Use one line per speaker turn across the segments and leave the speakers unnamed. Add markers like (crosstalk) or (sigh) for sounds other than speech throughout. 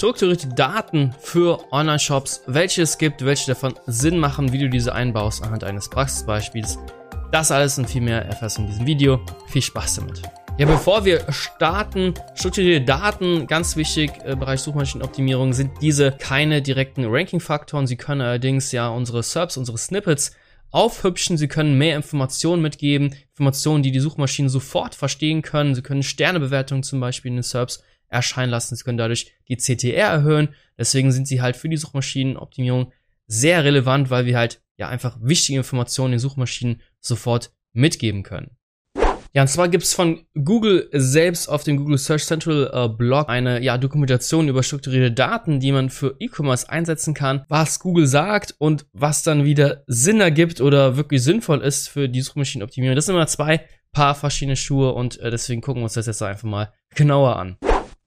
strukturierte Daten für Online-Shops, welche es gibt, welche davon Sinn machen, wie du diese einbaust anhand eines Praxisbeispiels. Das alles und viel mehr erfährst du in diesem Video. Viel Spaß damit. Ja, bevor wir starten, strukturierte Daten, ganz wichtig, äh, Bereich Suchmaschinenoptimierung, sind diese keine direkten Ranking-Faktoren. Sie können allerdings ja unsere SERPs, unsere Snippets aufhübschen. Sie können mehr Informationen mitgeben, Informationen, die die Suchmaschinen sofort verstehen können. Sie können Sternebewertungen zum Beispiel in den SERPs erscheinen lassen. Sie können dadurch die CTR erhöhen. Deswegen sind sie halt für die Suchmaschinenoptimierung sehr relevant, weil wir halt ja einfach wichtige Informationen den Suchmaschinen sofort mitgeben können. Ja, und zwar gibt's von Google selbst auf dem Google Search Central äh, Blog eine ja, Dokumentation über strukturierte Daten, die man für E-Commerce einsetzen kann, was Google sagt und was dann wieder Sinn ergibt oder wirklich sinnvoll ist für die Suchmaschinenoptimierung. Das sind immer zwei Paar verschiedene Schuhe und äh, deswegen gucken wir uns das jetzt einfach mal genauer an.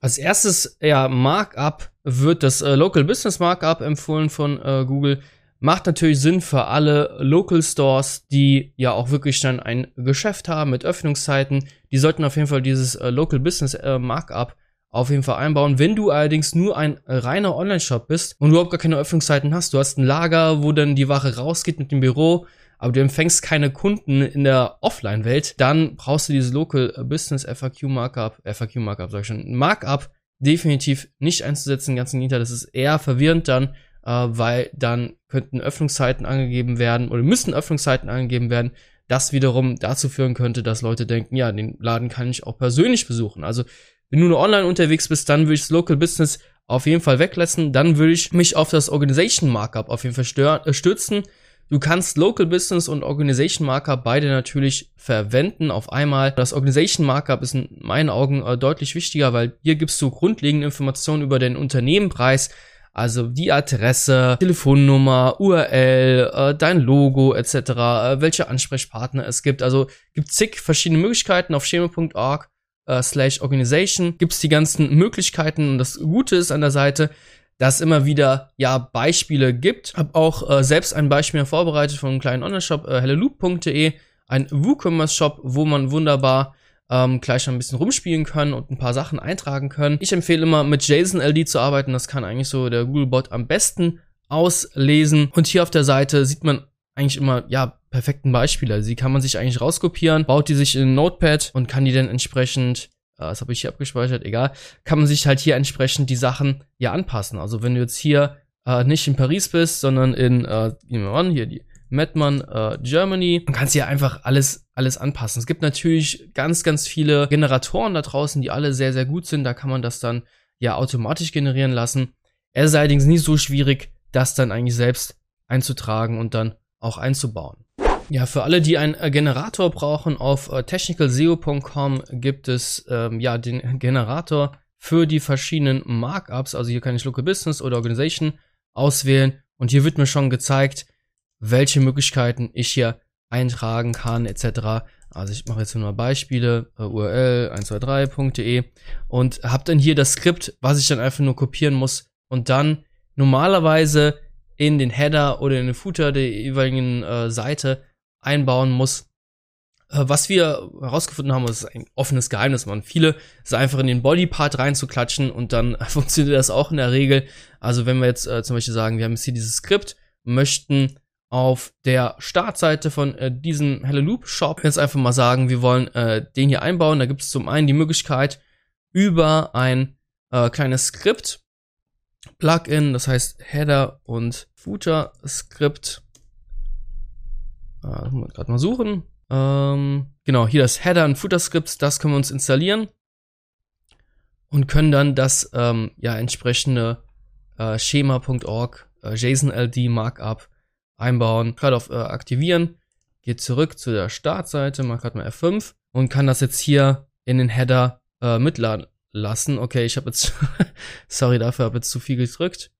Als erstes ja, Markup wird das äh, Local Business Markup empfohlen von äh, Google. Macht natürlich Sinn für alle Local Stores, die ja auch wirklich dann ein Geschäft haben mit Öffnungszeiten. Die sollten auf jeden Fall dieses äh, Local Business äh, Markup auf jeden Fall einbauen. Wenn du allerdings nur ein reiner Online-Shop bist und überhaupt gar keine Öffnungszeiten hast, du hast ein Lager, wo dann die Ware rausgeht mit dem Büro, aber du empfängst keine Kunden in der Offline-Welt, dann brauchst du dieses Local Business FAQ Markup, FAQ Markup, sag ich schon, Markup definitiv nicht einzusetzen, ganz im Gegenteil, das ist eher verwirrend dann, äh, weil dann könnten Öffnungszeiten angegeben werden oder müssten Öffnungszeiten angegeben werden, das wiederum dazu führen könnte, dass Leute denken, ja, den Laden kann ich auch persönlich besuchen. Also, wenn du nur online unterwegs bist, dann würde ich das Local Business auf jeden Fall weglassen. Dann würde ich mich auf das Organization Markup auf jeden Fall äh, stürzen. Du kannst Local Business und Organization Markup beide natürlich verwenden auf einmal. Das Organization Markup ist in meinen Augen äh, deutlich wichtiger, weil hier gibst du grundlegende Informationen über den Unternehmenpreis, also die Adresse, Telefonnummer, URL, äh, dein Logo etc., äh, welche Ansprechpartner es gibt. Also gibt zig verschiedene Möglichkeiten auf schema.org äh, slash organization gibt's die ganzen Möglichkeiten und das Gute ist an der Seite, dass immer wieder ja Beispiele gibt. Hab auch äh, selbst ein Beispiel vorbereitet von einem kleinen Online-Shop, äh, helloloop.de, ein WooCommerce-Shop, wo man wunderbar ähm, gleich ein bisschen rumspielen kann und ein paar Sachen eintragen können. Ich empfehle immer mit JSON-LD zu arbeiten, das kann eigentlich so der Googlebot am besten auslesen. Und hier auf der Seite sieht man eigentlich immer, ja, perfekten Beispiele. Also die kann man sich eigentlich rauskopieren, baut die sich in Notepad und kann die dann entsprechend das habe ich hier abgespeichert, egal, kann man sich halt hier entsprechend die Sachen ja anpassen. Also wenn du jetzt hier äh, nicht in Paris bist, sondern in, äh, hier die Madman äh, Germany, dann kannst du ja einfach alles, alles anpassen. Es gibt natürlich ganz, ganz viele Generatoren da draußen, die alle sehr, sehr gut sind. Da kann man das dann ja automatisch generieren lassen. Es ist allerdings nicht so schwierig, das dann eigentlich selbst einzutragen und dann auch einzubauen. Ja, für alle, die einen äh, Generator brauchen, auf äh, technicalseo.com gibt es ähm, ja den Generator für die verschiedenen Markups. Also hier kann ich Local Business oder Organization auswählen und hier wird mir schon gezeigt, welche Möglichkeiten ich hier eintragen kann etc. Also ich mache jetzt nur Beispiele, äh, URL 123.de und habe dann hier das Skript, was ich dann einfach nur kopieren muss und dann normalerweise in den Header oder in den Footer der jeweiligen äh, Seite einbauen muss. Äh, was wir herausgefunden haben, ist ein offenes Geheimnis, man. Viele ist einfach in den Bodypart reinzuklatschen und dann (laughs) funktioniert das auch in der Regel. Also wenn wir jetzt äh, zum Beispiel sagen, wir haben jetzt hier dieses Skript, möchten auf der Startseite von äh, diesem Hello Loop Shop jetzt einfach mal sagen, wir wollen äh, den hier einbauen. Da gibt es zum einen die Möglichkeit über ein äh, kleines Skript Plugin, das heißt Header und Footer Skript äh, gerade mal suchen. Ähm, genau, hier das Header und Footer Scripts, das können wir uns installieren und können dann das ähm, ja entsprechende äh, schema.org äh, JSON-LD Markup einbauen. Gerade auf äh, aktivieren, geht zurück zu der Startseite, macht gerade mal F5 und kann das jetzt hier in den Header äh, mitladen lassen. Okay, ich habe jetzt, (laughs) sorry dafür, habe jetzt zu viel gedrückt.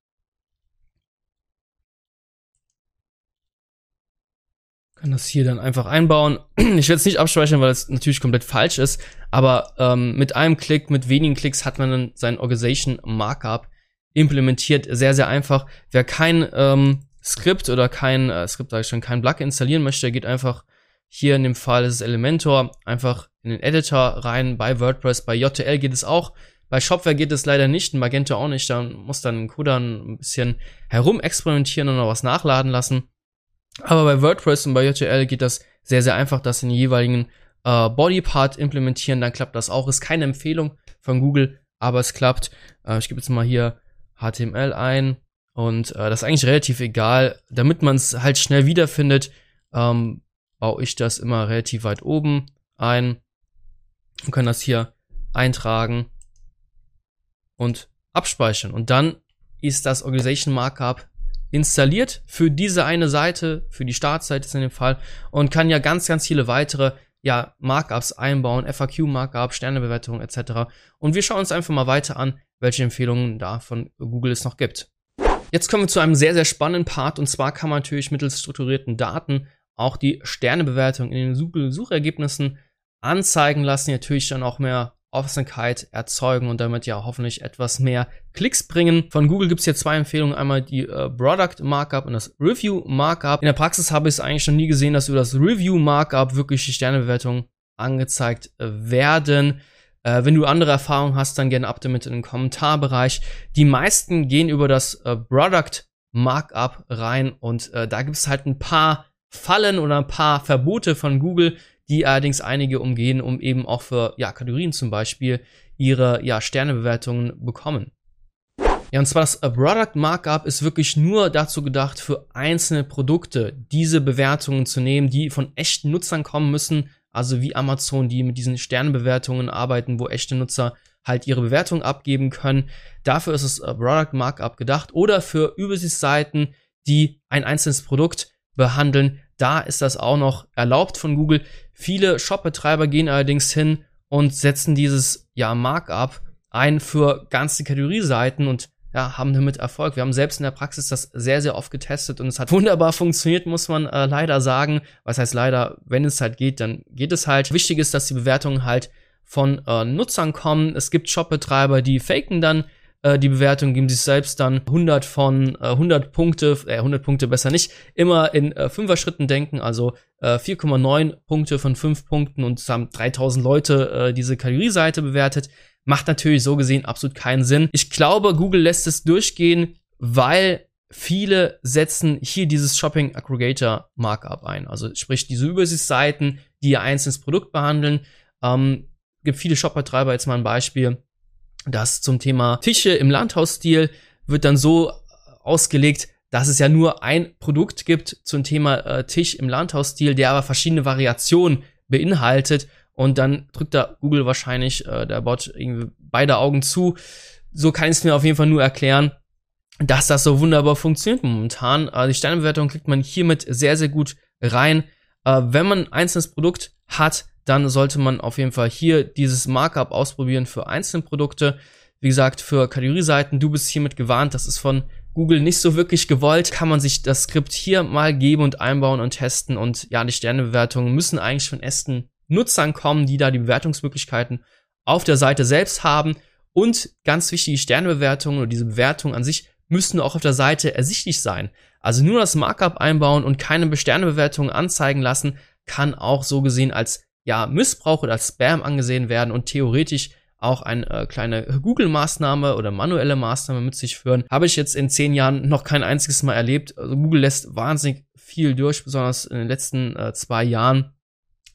Kann das hier dann einfach einbauen. (clears throat) Ich werde es nicht abspeichern, weil es natürlich komplett falsch ist, aber ähm, mit einem Klick, mit wenigen Klicks hat man dann sein Organization Markup implementiert. Sehr, sehr einfach. Wer kein ähm, Skript oder kein äh, Skript, sage ich schon, kein Plugin installieren möchte, geht einfach hier in dem Fall ist es Elementor, einfach in den Editor rein bei WordPress. Bei JTL geht es auch. Bei Shopware geht es leider nicht, Magento auch nicht. Da muss dann Coder ein bisschen herum experimentieren und noch was nachladen lassen. Aber bei WordPress und bei JTL geht das sehr, sehr einfach, das in den jeweiligen äh, Bodypart implementieren. Dann klappt das auch. Ist keine Empfehlung von Google, aber es klappt. Äh, ich gebe jetzt mal hier HTML ein und äh, das ist eigentlich relativ egal. Damit man es halt schnell wiederfindet, ähm, baue ich das immer relativ weit oben ein und kann das hier eintragen und abspeichern. Und dann ist das Organization Markup installiert für diese eine Seite, für die Startseite ist in dem Fall und kann ja ganz, ganz viele weitere ja, Markups einbauen, FAQ-Markup, Sternebewertung etc. Und wir schauen uns einfach mal weiter an, welche Empfehlungen da von Google es noch gibt. Jetzt kommen wir zu einem sehr, sehr spannenden Part und zwar kann man natürlich mittels strukturierten Daten auch die Sternebewertung in den Suchergebnissen anzeigen lassen, natürlich dann auch mehr Aufmerksamkeit erzeugen und damit ja hoffentlich etwas mehr Klicks bringen. Von Google gibt es hier zwei Empfehlungen, einmal die äh, Product Markup und das Review Markup. In der Praxis habe ich es eigentlich schon nie gesehen, dass über das Review Markup wirklich die Sternebewertungen angezeigt äh, werden. Äh, wenn du andere Erfahrungen hast, dann gerne ab damit in den Kommentarbereich. Die meisten gehen über das äh, Product Markup rein und äh, da gibt es halt ein paar Fallen oder ein paar Verbote von Google, die allerdings einige umgehen, um eben auch für ja, Kategorien zum Beispiel ihre ja, Sternebewertungen bekommen. Ja, und zwar das Product Markup ist wirklich nur dazu gedacht, für einzelne Produkte diese Bewertungen zu nehmen, die von echten Nutzern kommen müssen, also wie Amazon, die mit diesen Sternebewertungen arbeiten, wo echte Nutzer halt ihre Bewertung abgeben können. Dafür ist das Product Markup gedacht oder für Übersichtsseiten, die ein einzelnes Produkt behandeln. Da ist das auch noch erlaubt von Google. Viele Shop-Betreiber gehen allerdings hin und setzen dieses ja, Markup ein für ganze Kategorieseiten und ja, haben damit Erfolg. Wir haben selbst in der Praxis das sehr, sehr oft getestet und es hat wunderbar funktioniert, muss man äh, leider sagen. Was heißt leider, wenn es halt geht, dann geht es halt. Wichtig ist, dass die Bewertungen halt von äh, Nutzern kommen. Es gibt Shop-Betreiber, die faken dann äh, die Bewertung, geben sich selbst dann 100 von äh, 100 Punkte, äh, 100 Punkte besser nicht, immer in äh, Fünfer-Schritten denken, also äh, 4,9 Punkte von 5 Punkten und es haben 3000 Leute äh, diese Kategorieseite bewertet. Macht natürlich so gesehen absolut keinen Sinn. Ich glaube, Google lässt es durchgehen, weil viele setzen hier dieses Shopping Aggregator Markup ein. Also sprich diese Übersichtsseiten, die ihr einzelnes Produkt behandeln. Ähm, gibt viele Shopbetreiber, jetzt mal ein Beispiel, das zum Thema Tische im Landhausstil wird dann so ausgelegt, dass es ja nur ein Produkt gibt zum Thema äh, Tisch im Landhausstil, der aber verschiedene Variationen beinhaltet. Und dann drückt da Google wahrscheinlich äh, der Bot irgendwie beide Augen zu. So kann ich es mir auf jeden Fall nur erklären, dass das so wunderbar funktioniert momentan. Äh, die Sternebewertung kriegt man hiermit sehr, sehr gut rein. Äh, wenn man ein einzelnes Produkt hat, dann sollte man auf jeden Fall hier dieses Markup ausprobieren für einzelne Produkte. Wie gesagt, für Kategorieseiten, du bist hiermit gewarnt, das ist von Google nicht so wirklich gewollt, kann man sich das Skript hier mal geben und einbauen und testen und ja, die Sternebewertungen müssen eigentlich von ersten Nutzern kommen, die da die Bewertungsmöglichkeiten auf der Seite selbst haben und ganz wichtig, die Sternebewertungen oder diese Bewertungen an sich müssen auch auf der Seite ersichtlich sein. Also nur das Markup einbauen und keine Sternebewertungen anzeigen lassen, kann auch so gesehen als ja, Missbrauch oder Spam angesehen werden und theoretisch auch eine äh, kleine Google-Maßnahme oder manuelle Maßnahme mit sich führen. Habe ich jetzt in zehn Jahren noch kein einziges Mal erlebt. Also Google lässt wahnsinnig viel durch, besonders in den letzten äh, zwei Jahren.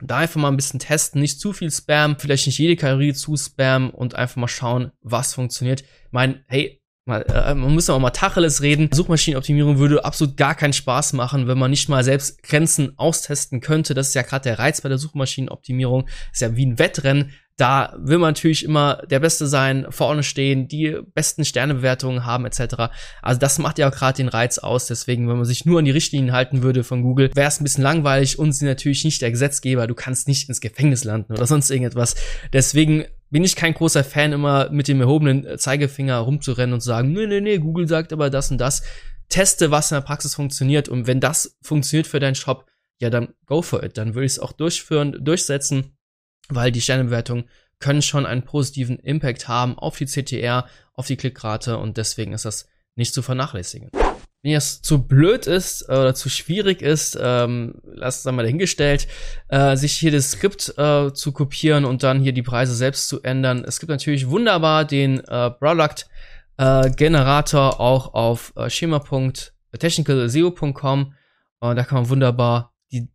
Da einfach mal ein bisschen testen, nicht zu viel Spam, vielleicht nicht jede Kategorie zu Spam und einfach mal schauen, was funktioniert. Ich meine, hey, mal, äh, man muss auch mal Tacheles reden. Suchmaschinenoptimierung würde absolut gar keinen Spaß machen, wenn man nicht mal selbst Grenzen austesten könnte. Das ist ja gerade der Reiz bei der Suchmaschinenoptimierung. Ist ja wie ein Wettrennen. Da will man natürlich immer der Beste sein, vorne stehen, die besten Sternebewertungen haben etc. Also das macht ja auch gerade den Reiz aus. Deswegen, wenn man sich nur an die Richtlinien halten würde von Google, wäre es ein bisschen langweilig und sie natürlich nicht der Gesetzgeber. Du kannst nicht ins Gefängnis landen oder sonst irgendetwas. Deswegen bin ich kein großer Fan, immer mit dem erhobenen Zeigefinger rumzurennen und zu sagen, nee, nee, nee, Google sagt aber das und das. Teste, was in der Praxis funktioniert. Und wenn das funktioniert für deinen Shop, ja, dann go for it. Dann würde ich es auch durchführen, durchsetzen, weil die Sternebewertungen können schon einen positiven Impact haben auf die CTR, auf die Klickrate und deswegen ist das nicht zu vernachlässigen. Wenn es zu blöd ist äh, oder zu schwierig ist, ähm, lasst es einmal dahingestellt, äh, sich hier das Skript äh, zu kopieren und dann hier die Preise selbst zu ändern. Es gibt natürlich wunderbar den äh, Product äh, Generator auch auf äh, schema.technicalseo.com. Äh, da kann man wunderbar die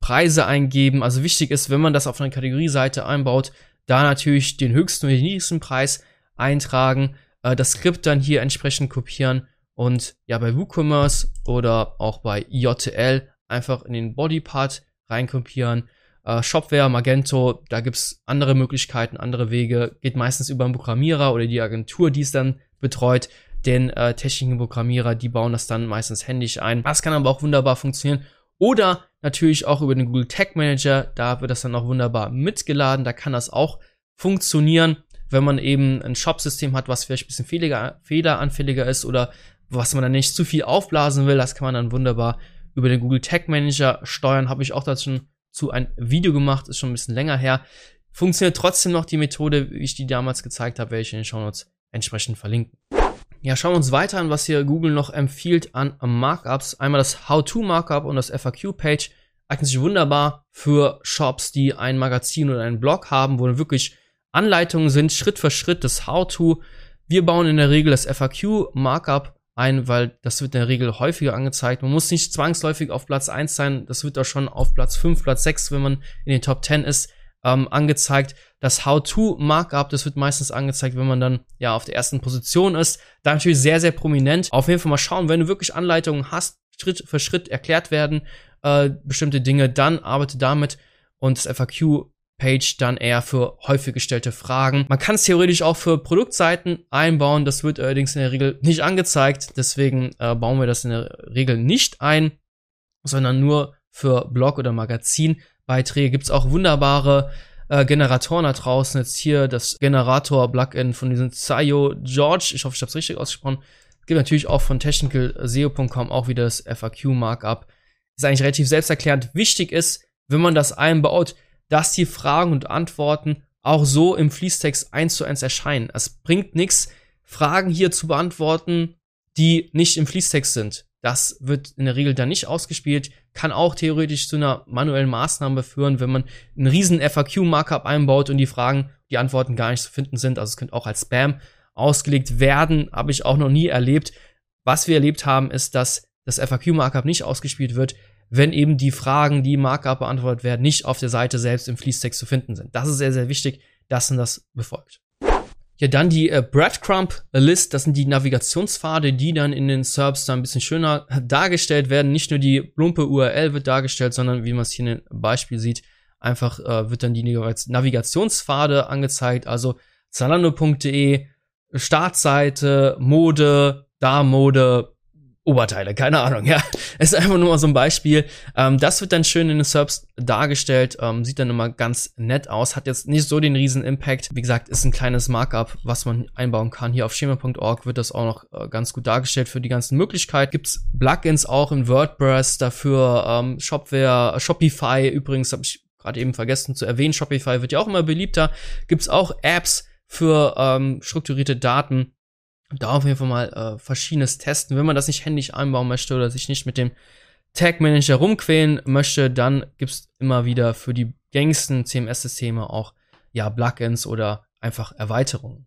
Preise eingeben. Also wichtig ist, wenn man das auf einer Kategorieseite einbaut, da natürlich den höchsten und den niedrigsten Preis eintragen, äh, das Skript dann hier entsprechend kopieren und ja, bei WooCommerce oder auch bei JTL einfach in den Bodypart reinkopieren. Äh, Shopware, Magento, da gibt's andere Möglichkeiten, andere Wege. Geht meistens über einen Programmierer oder die Agentur, die es dann betreut. Den äh, technischen Programmierer, die bauen das dann meistens händisch ein. Das kann aber auch wunderbar funktionieren. Oder natürlich auch über den Google Tag Manager, da wird das dann auch wunderbar mitgeladen. Da kann das auch funktionieren, wenn man eben ein Shop-System hat, was vielleicht ein bisschen fehliger, fehleranfälliger ist oder was man dann nicht zu viel aufblasen will, das kann man dann wunderbar über den Google Tag Manager steuern. Habe ich auch dazu zu ein Video gemacht, ist schon ein bisschen länger her. Funktioniert trotzdem noch die Methode, wie ich die damals gezeigt habe, ich in den Show Notes entsprechend verlinken. Ja, schauen wir uns weiter an, was hier Google noch empfiehlt an Markups. Einmal das How-To-Markup und das FAQ-Page eignen sich wunderbar für Shops, die ein Magazin oder einen Blog haben, wo wirklich Anleitungen sind, Schritt für Schritt das How-To. Wir bauen in der Regel das FAQ-Markup ein, weil das wird in der Regel häufiger angezeigt. Man muss nicht zwangsläufig auf Platz 1 sein, das wird auch schon auf Platz 5, Platz 6, wenn man in den Top 10 ist, ähm, angezeigt. Das How-To-Markup, das wird meistens angezeigt, wenn man dann ja auf der ersten Position ist. Da natürlich sehr, sehr prominent. Auf jeden Fall mal schauen, wenn du wirklich Anleitungen hast, Schritt für Schritt erklärt werden, äh, bestimmte Dinge, dann arbeite damit und das FAQ Page dann eher für häufig gestellte Fragen. Man kann es theoretisch auch für Produktseiten einbauen, das wird allerdings in der Regel nicht angezeigt, deswegen äh, bauen wir das in der Regel nicht ein, sondern nur für Blog- oder Magazinbeiträge. Gibt es auch wunderbare äh, Generatoren da draußen. Jetzt hier das Generator-Plugin von diesem Sayo George, ich hoffe, ich habe es richtig ausgesprochen. Gibt natürlich auch von technicalseo.com auch wieder das FAQ-Markup. Ist eigentlich relativ selbsterklärend. Wichtig ist, wenn man das einbaut, dass die Fragen und Antworten auch so im Fließtext eins zu eins erscheinen. Es bringt nichts, Fragen hier zu beantworten, die nicht im Fließtext sind. Das wird in der Regel dann nicht ausgespielt, kann auch theoretisch zu einer manuellen Maßnahme führen, wenn man einen riesen FAQ-Markup einbaut und die Fragen, die Antworten gar nicht zu finden sind. Also es könnte auch als Spam ausgelegt werden, habe ich auch noch nie erlebt. Was wir erlebt haben, ist, dass das FAQ-Markup nicht ausgespielt wird, wenn eben die Fragen, die im Markup beantwortet werden, nicht auf der Seite selbst im Fließtext zu finden sind. Das ist sehr, sehr wichtig, dass man das befolgt. Ja, dann die äh, Breadcrumb List, das sind die Navigationspfade, die dann in den SERPs dann ein bisschen schöner dargestellt werden. Nicht nur die plumpe URL wird dargestellt, sondern wie man es hier in dem Beispiel sieht, einfach äh, wird dann die Navigationspfade angezeigt, also zalando.de, Startseite, Mode, da Mode, Oberteile, keine Ahnung, ja. (laughs) Ist einfach nur mal so ein Beispiel. Ähm, das wird dann schön in den Subs dargestellt, ähm, sieht dann immer ganz nett aus, hat jetzt nicht so den riesen Impact. Wie gesagt, ist ein kleines Markup, was man einbauen kann. Hier auf schema.org wird das auch noch äh, ganz gut dargestellt für die ganzen Möglichkeiten. Gibt's Plugins auch in WordPress dafür, ähm, Shopware, Shopify übrigens, habe ich gerade eben vergessen zu erwähnen, Shopify wird ja auch immer beliebter. Gibt's auch Apps für ähm, strukturierte Daten da auf jeden Fall mal äh, verschiedenes testen. Wenn man das nicht händisch einbauen möchte oder sich nicht mit dem Tag Manager rumquälen möchte, dann gibt's immer wieder für die gängigsten CMS-Systeme auch ja Plugins oder einfach Erweiterungen.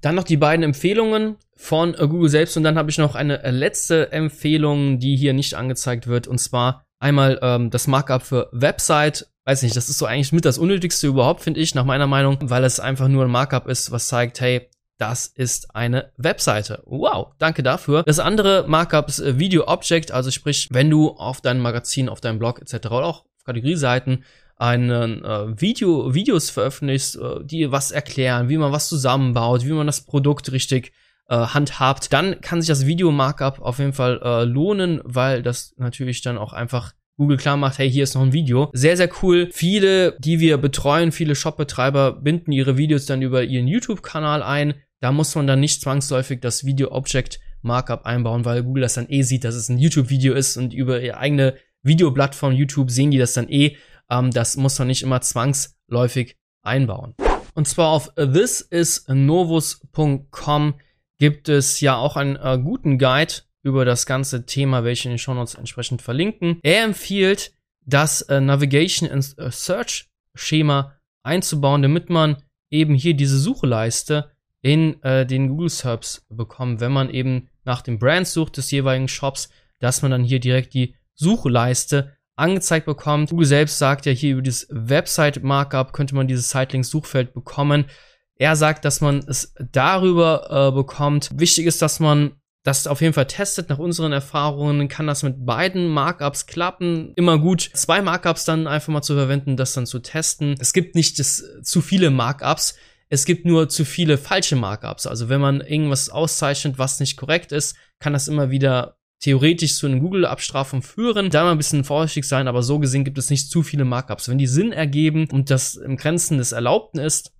Dann noch die beiden Empfehlungen von äh, Google selbst und dann habe ich noch eine äh, letzte Empfehlung, die hier nicht angezeigt wird und zwar einmal ähm, das Markup für Website. Weiß nicht, das ist so eigentlich mit das unnötigste überhaupt, finde ich, nach meiner Meinung, weil es einfach nur ein Markup ist, was zeigt, hey, das ist eine Webseite. Wow, danke dafür. Das andere Markup ist äh, Video Object, also sprich, wenn du auf deinem Magazin, auf deinem Blog etc. oder auch auf Kategorieseiten einen äh, Video, Videos veröffentlichst, äh, die was erklären, wie man was zusammenbaut, wie man das Produkt richtig äh, handhabt, dann kann sich das Video-Markup auf jeden Fall äh, lohnen, weil das natürlich dann auch einfach Google klar macht, hey, hier ist noch ein Video. Sehr, sehr cool. Viele, die wir betreuen, viele Shopbetreiber binden ihre Videos dann über ihren YouTube-Kanal ein. Da muss man dann nicht zwangsläufig das Video Object Markup einbauen, weil Google das dann eh sieht, dass es ein YouTube-Video ist und über ihre eigene Videoplattform YouTube sehen die das dann eh. Ähm, das muss man nicht immer zwangsläufig einbauen. Und zwar auf thisisnovus.com gibt es ja auch einen äh, guten Guide über das ganze Thema, welche in den Shownotes entsprechend verlinken. Er empfiehlt, das äh, Navigation and äh, Search Schema einzubauen, damit man eben hier diese Sucheleiste in äh, den Google Search bekommt, wenn man eben nach dem Brand sucht des jeweiligen Shops, dass man dann hier direkt die Sucheleiste angezeigt bekommt. Google selbst sagt ja hier über dieses Website Markup könnte man dieses Sitelink Suchfeld bekommen. Er sagt, dass man es darüber äh, bekommt. Wichtig ist, dass man das auf jeden Fall testet. Nach unseren Erfahrungen kann das mit beiden Markups klappen. Immer gut, zwei Markups dann einfach mal zu verwenden, das dann zu testen. Es gibt nicht das, zu viele Markups. Es gibt nur zu viele falsche Markups. Also wenn man irgendwas auszeichnet, was nicht korrekt ist, kann das immer wieder theoretisch zu einer Google-Abstrafung führen. Da mal ein bisschen vorsichtig sein, aber so gesehen gibt es nicht zu viele Markups. Wenn die Sinn ergeben und das im Grenzen des Erlaubten ist,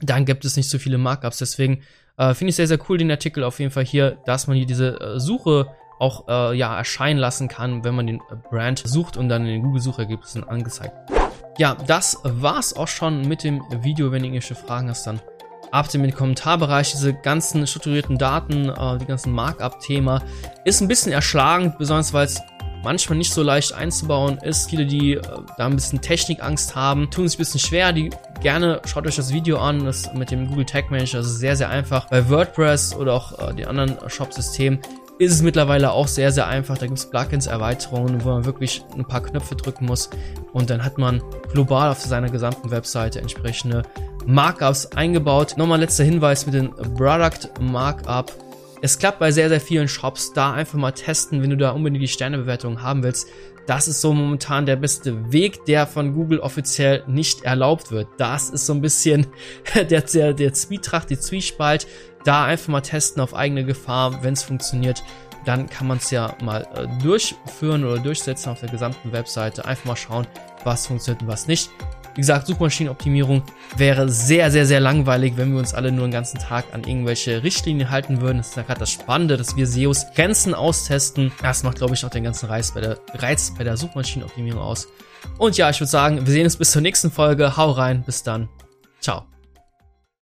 dann gibt es nicht so viele Markups. Deswegen äh, finde ich sehr, sehr cool den Artikel auf jeden Fall hier, dass man hier diese äh, Suche auch äh, ja erscheinen lassen kann, wenn man den Brand sucht und dann in den Google-Suchergebnissen angezeigt. Ja, das war's auch schon mit dem Video. Wenn du irgendwelche Fragen hast, dann ab dem Kommentarbereich. Diese ganzen strukturierten Daten, äh, die ganzen Markup-Thema ist ein bisschen erschlagend, besonders weil es manchmal nicht so leicht einzubauen ist. Viele, die äh, da ein bisschen Technikangst haben, tun sich ein bisschen schwer. Die gerne schaut euch das Video an, das mit dem Google Tag Manager. Ist sehr, sehr einfach. Bei WordPress oder auch äh, die anderen Shop-Systemen ist es mittlerweile auch sehr, sehr einfach. Da gibt es Plugins, Erweiterungen, wo man wirklich ein paar Knöpfe drücken muss und dann hat man global auf seiner gesamten Webseite entsprechende Markups eingebaut. Nochmal letzter Hinweis mit dem Product Markup. Es klappt bei sehr, sehr vielen Shops. Da einfach mal testen, wenn du da unbedingt die Sternebewertung haben willst. Das ist so momentan der beste Weg, der von Google offiziell nicht erlaubt wird. Das ist so ein bisschen (laughs) der, der, der Zwietracht, die Zwiespalt. Da einfach mal testen auf eigene Gefahr. Wenn es funktioniert, dann kann man es ja mal äh, durchführen oder durchsetzen auf der gesamten Webseite. Einfach mal schauen, was funktioniert und was nicht. Wie gesagt, Suchmaschinenoptimierung wäre sehr, sehr, sehr langweilig, wenn wir uns alle nur den ganzen Tag an irgendwelche Richtlinien halten würden. Das ist ja gerade das Spannende, dass wir SEOs Grenzen austesten. Das macht, glaube ich, auch den ganzen Reiz bei der, Reiz bei der Suchmaschinenoptimierung aus. Und ja, ich würde sagen, wir sehen uns bis zur nächsten Folge. Hau rein, bis dann. Ciao.